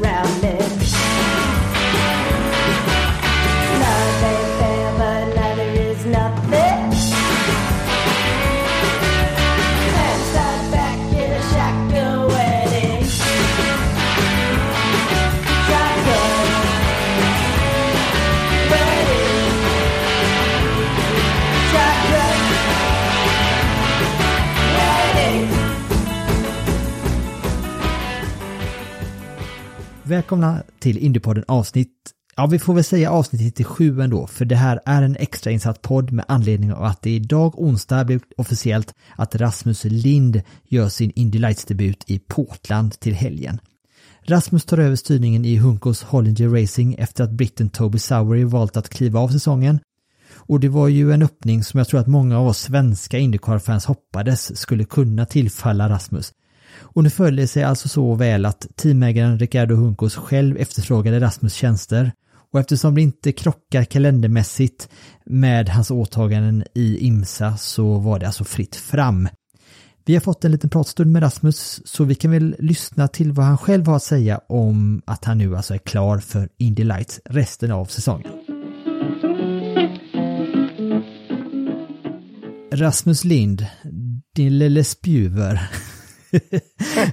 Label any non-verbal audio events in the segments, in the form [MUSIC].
Around me. Välkomna till Indiepodden avsnitt, ja vi får väl säga avsnitt 97 ändå, för det här är en extrainsatt podd med anledning av att det idag onsdag blev officiellt att Rasmus Lind gör sin Indy Lights-debut i Portland till helgen. Rasmus tar över styrningen i Hunkos Hollinger Racing efter att britten Toby Sowery valt att kliva av säsongen. Och det var ju en öppning som jag tror att många av oss svenska Indycar-fans hoppades skulle kunna tillfalla Rasmus. Och nu följde det sig alltså så väl att teamägaren Ricardo Hunkos själv efterfrågade Rasmus tjänster och eftersom det inte krockar kalendermässigt med hans åtaganden i IMSA så var det alltså fritt fram. Vi har fått en liten pratstund med Rasmus så vi kan väl lyssna till vad han själv har att säga om att han nu alltså är klar för Indy Lights resten av säsongen. Rasmus Lind, din lille spjuver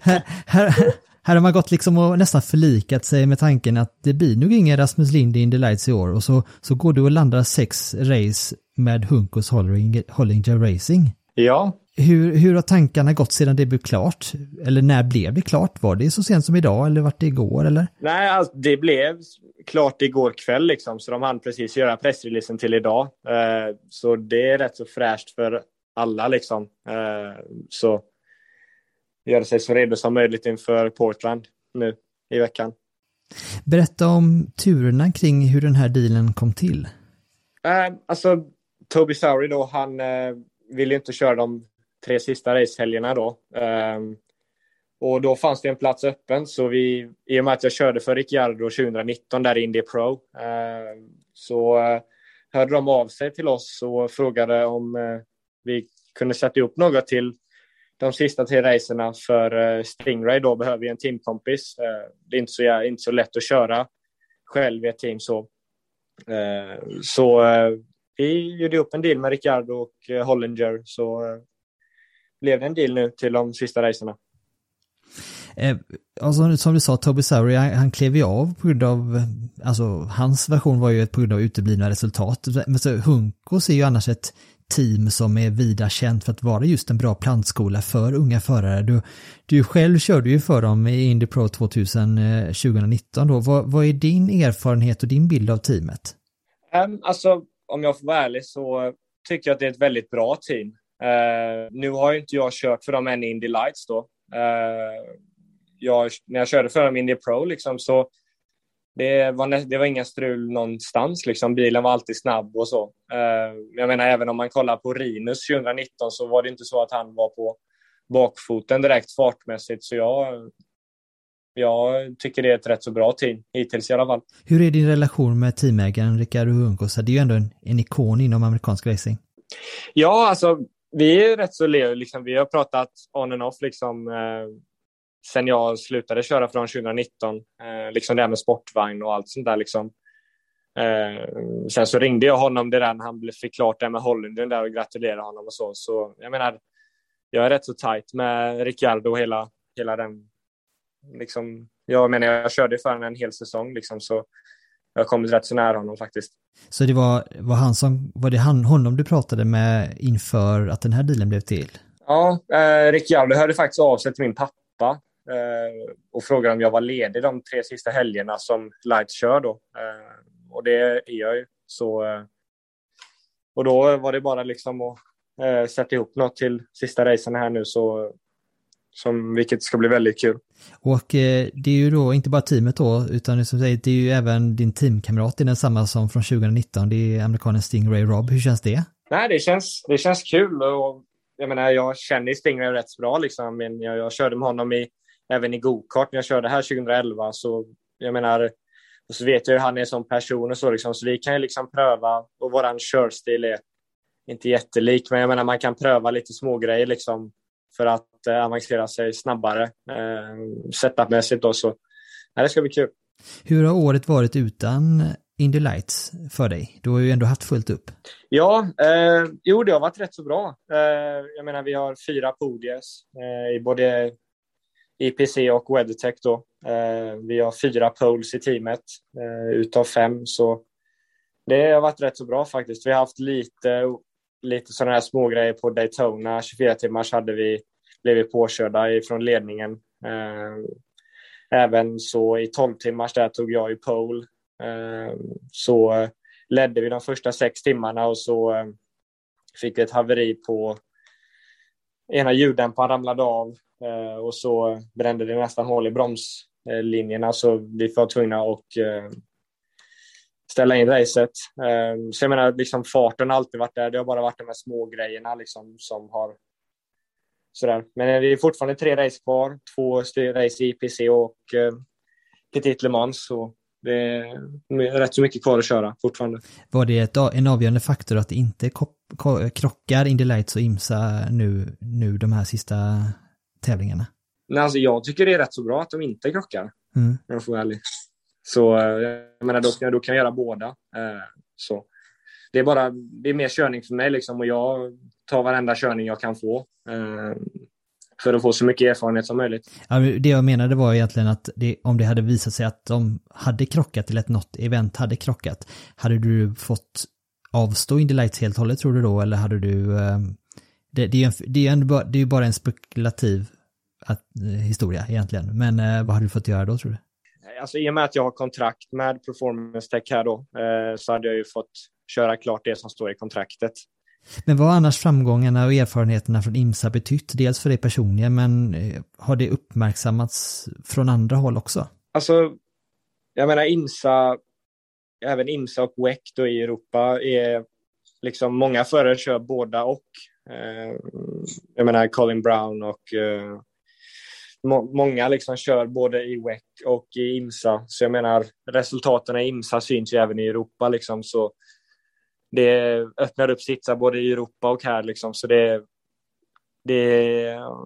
här, här, här har man gått liksom och nästan förlikat sig med tanken att det blir nog ingen Rasmus Lind i Indy Lights i år och så, så går du och landar sex race med Hunkos Hollinger, Hollinger Racing. Ja, Hur, hur har tankarna gått sedan det blev klart? Eller när blev det klart? Var det så sent som idag eller vart det igår eller? nej, alltså, det blev klart igår kväll liksom, så de hann precis göra pressreleasen till idag. Eh, så det är rätt så fräscht för alla liksom. Eh, så göra sig så redo som möjligt inför Portland nu i veckan. Berätta om turerna kring hur den här dealen kom till. Eh, alltså, Toby Sowery då, han eh, ville inte köra de tre sista racehelgerna då. Eh, och då fanns det en plats öppen, så vi, i och med att jag körde för Ricciardo 2019 där i Indy Pro, eh, så hörde de av sig till oss och frågade om eh, vi kunde sätta upp något till de sista tre racerna för eh, Stingray då behöver vi en teamkompis. Eh, det är inte så, inte så lätt att köra själv i ett team så. Eh, så vi gjorde upp en deal med Ricardo och Hollinger så blev det en deal nu till de sista racerna. Eh, alltså, som du sa, Toby Sowery, han, han klev ju av på grund av, alltså hans version var ju ett på grund av uteblivna resultat. Men så Hunkos är ju annars ett team som är vida känt för att vara just en bra plantskola för unga förare. Du, du själv körde ju för dem i Indy Pro 2000, eh, 2019 då. Vad, vad är din erfarenhet och din bild av teamet? Um, alltså, om jag får vara ärlig så tycker jag att det är ett väldigt bra team. Uh, nu har ju inte jag kört för dem än i Indy Lights då. Uh, jag, när jag körde för dem i Indy Pro liksom, så det var, det var inga strul någonstans. Liksom. Bilen var alltid snabb och så. Eh, jag menar, även om man kollar på Rinus 2019 så var det inte så att han var på bakfoten direkt fartmässigt. Så jag, jag tycker det är ett rätt så bra team, hittills i alla fall. Hur är din relation med teamägaren Ricardo Hunkos? Det är ju ändå en, en ikon inom amerikansk racing. Ja, alltså vi är rätt så leo, liksom, vi har pratat on and off liksom eh, sen jag slutade köra från 2019, eh, liksom det här med sportvagn och allt sånt där liksom. Eh, sen så ringde jag honom det där när han blev- fick klart det med Hollinden där och gratulerade honom och så. Så jag menar, jag är rätt så tajt med Ricciardo och hela, hela den, liksom, jag menar jag körde för honom en hel säsong liksom så jag har kommit rätt så nära honom faktiskt. Så det var, var han som, var det han, honom du pratade med inför att den här dealen blev till? Ja, eh, Ricciardo hörde faktiskt av sig till min pappa och frågade om jag var ledig de tre sista helgerna som Light kör då. Eh, och det är jag ju. Så, eh, och då var det bara liksom att eh, sätta ihop något till sista racen här nu så som, vilket ska bli väldigt kul. Och eh, det är ju då inte bara teamet då, utan som säger, det är ju även din teamkamrat, det är densamma som från 2019, det är amerikanen Stingray Rob. Hur känns det? Nej, det känns, det känns kul och jag menar, jag känner Stingray rätt bra liksom. Men jag, jag körde med honom i, även i gokart när jag körde här 2011, så jag menar, och så vet jag hur han är som person och så liksom, så vi kan ju liksom pröva och våran körstil är inte jättelik, men jag menar man kan pröva lite små grejer liksom för att eh, avancera sig snabbare eh, setupmässigt då så ja, det ska bli kul. Hur har året varit utan Indy Lights för dig? Du har ju ändå haft fullt upp. Ja, eh, jo det har varit rätt så bra. Eh, jag menar vi har fyra podies eh, i både IPC och WeatherTech då. Eh, vi har fyra poles i teamet eh, utav fem så det har varit rätt så bra faktiskt. Vi har haft lite lite sådana här smågrejer på Daytona. 24 timmars hade vi, blivit påkörda ifrån ledningen. Eh, även så i 12 timmars där tog jag i pole. Eh, så ledde vi de första sex timmarna och så eh, fick vi ett haveri på ena ljuddämparen ramlade av Eh, och så brände det nästan hål i bromslinjerna så vi var tvungna att eh, ställa in racet. Eh, så jag menar, liksom farten har alltid varit där. Det har bara varit de här små grejerna liksom som har sådär. Men det är fortfarande tre race kvar, två race i IPC och eh, Petit Le Mans. Så det är rätt så mycket kvar att köra fortfarande. Var det ett, en avgörande faktor att det inte krockar Indy Lights och IMSA nu, nu de här sista tävlingarna? Nej, alltså jag tycker det är rätt så bra att de inte krockar. Mm. Om jag får vara ärlig. Så eh, jag menar, då, då kan jag göra båda. Eh, så. Det är bara det är mer körning för mig liksom, och jag tar varenda körning jag kan få. Eh, för att få så mycket erfarenhet som möjligt. Ja, det jag menade var egentligen att det, om det hade visat sig att de hade krockat eller att något event hade krockat, hade du fått avstå Indy Lights helt och hållet tror du då, eller hade du... Det, det är ju det är det är bara en spekulativ att, historia egentligen, men vad hade du fått göra då tror du? alltså, i och med att jag har kontrakt med Performance Tech här då, eh, så hade jag ju fått köra klart det som står i kontraktet. Men vad har annars framgångarna och erfarenheterna från IMSA betytt? Dels för dig personligen, men eh, har det uppmärksammats från andra håll också? Alltså, jag menar IMSA, även IMSA och WEC då i Europa är liksom många förare kör båda och. Eh, jag menar Colin Brown och eh, må många liksom kör både i WEC och i IMSA. Så jag menar, resultaten i IMSA syns ju även i Europa liksom. Så det öppnar upp sitsar både i Europa och här liksom. Så det, det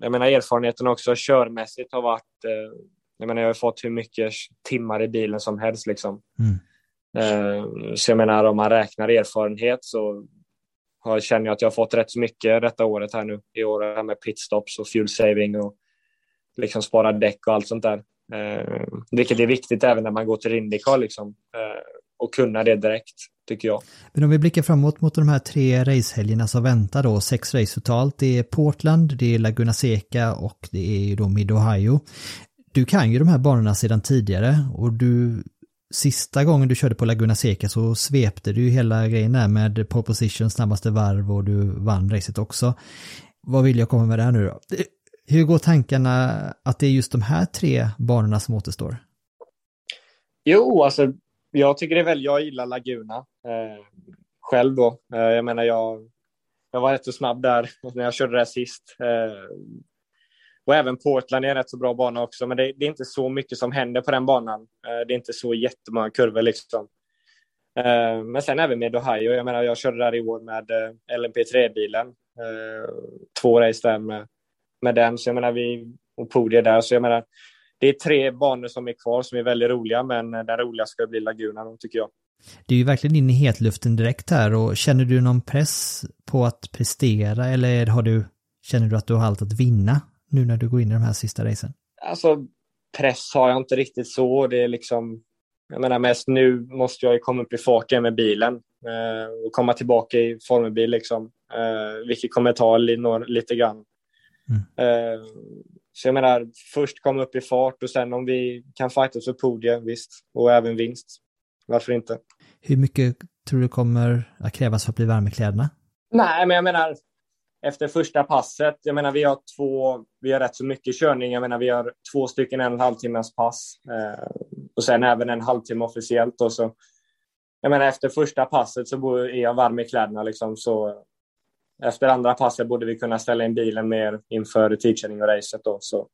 jag menar erfarenheten också körmässigt har varit, eh, jag menar jag har fått hur mycket timmar i bilen som helst liksom. Mm. Så jag menar om man räknar erfarenhet så har, känner jag att jag har fått rätt så mycket detta året här nu. I år med pitstops och fuel saving och liksom spara däck och allt sånt där. Eh, vilket är viktigt även när man går till Indycar liksom. Eh, och kunna det direkt, tycker jag. Men om vi blickar framåt mot de här tre racehelgerna som väntar då, sex race totalt. Det är Portland, det är Laguna Seca och det är ju då Mid-Ohio. Du kan ju de här banorna sedan tidigare och du Sista gången du körde på Laguna Seca så svepte du ju hela grejen där med pole position, snabbaste varv och du vann racet också. Vad vill jag komma med det här nu då? Hur går tankarna att det är just de här tre banorna som återstår? Jo, alltså jag tycker det är väl, jag gillar Laguna eh, själv då. Eh, jag menar, jag, jag var rätt så snabb där [LAUGHS] när jag körde det sist. Eh, och även Portland är en rätt så bra bana också, men det, det är inte så mycket som händer på den banan. Eh, det är inte så jättemånga kurvor liksom. Eh, men sen även med Ohio, jag menar, jag körde där i år med eh, LMP3-bilen. två race där med med den. Så jag menar, vi, och podier där. Så jag menar, det är tre banor som är kvar som är väldigt roliga, men den roliga ska bli Laguna, tycker jag. Det är ju verkligen in i hetluften direkt här och känner du någon press på att prestera eller har du, känner du att du har allt att vinna nu när du går in i de här sista racen? Alltså, press har jag inte riktigt så. Det är liksom, jag menar mest nu måste jag ju komma upp i fart igen med bilen eh, och komma tillbaka i formelbil liksom. Eh, vilket kommer ta li, några, lite grann. Eh, så jag menar, först komma upp i fart och sen om vi kan fightas för podium, visst. Och även vinst. Varför inte? Hur mycket tror du kommer att krävas för att bli varm i kläderna? Nej, men jag menar, efter första passet, jag menar vi har två, vi har rätt så mycket körning, jag menar vi har två stycken en och en halv timmes pass eh, och sen även en halvtimme officiellt Och så jag menar efter första passet så är jag varm i kläderna liksom. Så efter andra passet borde vi kunna ställa in bilen mer inför tidkörning och racet då. Så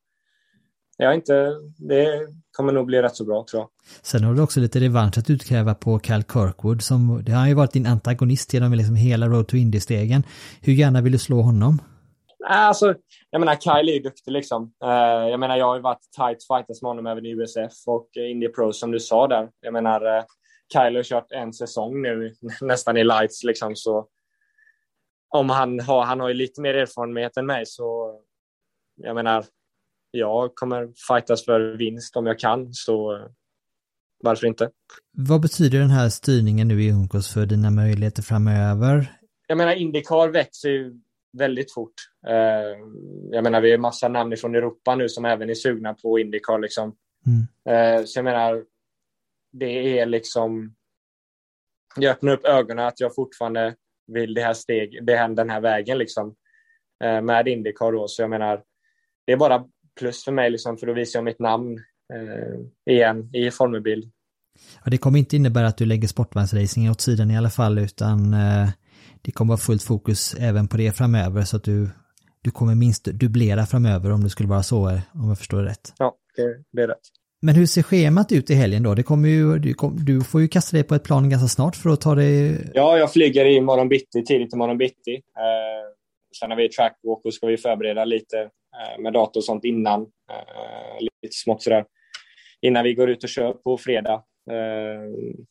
jag inte, det kommer nog bli rätt så bra tror jag. Sen har du också lite revansch att utkräva på Cal Kirkwood som, det har ju varit din antagonist genom liksom hela Road to Indy-stegen. Hur gärna vill du slå honom? Alltså, jag menar Kyle är ju duktig liksom. Uh, jag menar jag har ju varit tight fighters med honom även i USF och Indy Pro som du sa där. Jag menar uh, Kyle har kört en säsong nu [LAUGHS] nästan i lights liksom så om han har, han har ju lite mer erfarenhet än mig så jag menar jag kommer fightas för vinst om jag kan, så varför inte? Vad betyder den här styrningen nu i Uncos för dina möjligheter framöver? Jag menar, Indycar växer ju väldigt fort. Eh, jag menar, vi är massa namn från Europa nu som även är sugna på Indycar liksom. Mm. Eh, så jag menar, det är liksom, jag öppnar upp ögonen att jag fortfarande vill det här steg, det här, den här vägen liksom. Eh, med Indycar då, så jag menar, det är bara plus för mig liksom, för då visar jag mitt namn eh, igen i formelbil. Ja, det kommer inte innebära att du lägger sportvagnsracing åt sidan i alla fall, utan eh, det kommer vara fullt fokus även på det framöver, så att du, du kommer minst dubblera framöver om det skulle vara så, om jag förstår det rätt. Ja, det, det är rätt. Men hur ser schemat ut i helgen då? Det kommer ju, du, kom, du, får ju kasta dig på ett plan ganska snart för att ta dig... Ja, jag flyger i morgon bitti, tidigt i morgon bitti. Eh, sen har vi trackwalk och ska vi förbereda lite med dator och sånt innan. Eh, lite smått sådär. Innan vi går ut och kör på fredag, eh,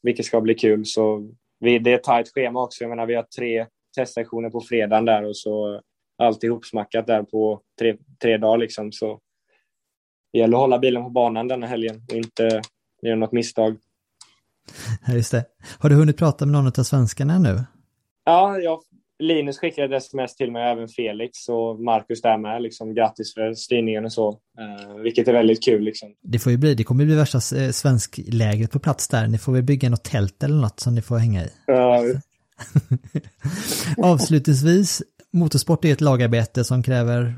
vilket ska bli kul. Så vi, det är ett tajt schema också. Jag menar, vi har tre testsessioner på fredagen där och så allt ihopsmackat där på tre, tre dagar liksom. Så det gäller att hålla bilen på banan denna helgen och inte göra något misstag. Just det. Har du hunnit prata med någon av svenskarna nu? Ja, jag Linus skickade ett sms till mig, även Felix och Marcus där med. Liksom, grattis för styrningen och så. Eh, vilket är väldigt kul. Liksom. Det får ju bli, det kommer bli värsta eh, svensklägret på plats där. Ni får väl bygga något tält eller något som ni får hänga i. Ja. [LAUGHS] Avslutningsvis, motorsport är ett lagarbete som kräver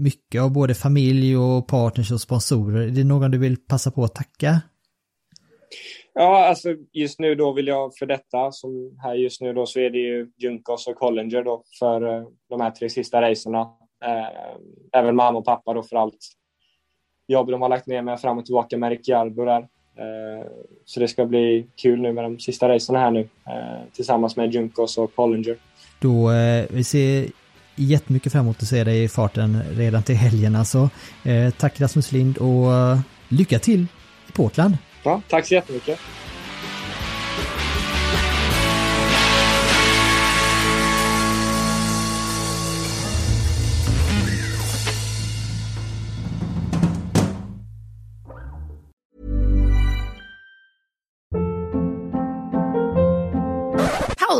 mycket av både familj och partners och sponsorer. Är det någon du vill passa på att tacka? Ja, alltså just nu då vill jag för detta, som här just nu då, så är det ju Junkos och Collinger då för eh, de här tre sista racerna. Eh, även mamma och pappa då för allt jobb de har lagt ner med fram och tillbaka med Ricciardo där. Eh, så det ska bli kul nu med de sista racerna här nu tillsammans med Junkos och Collinger. Då, vi ser jättemycket fram emot att se dig i farten redan till helgen alltså. tack Rasmus Lind och lycka till i Portland! Ja, tack så jättemycket.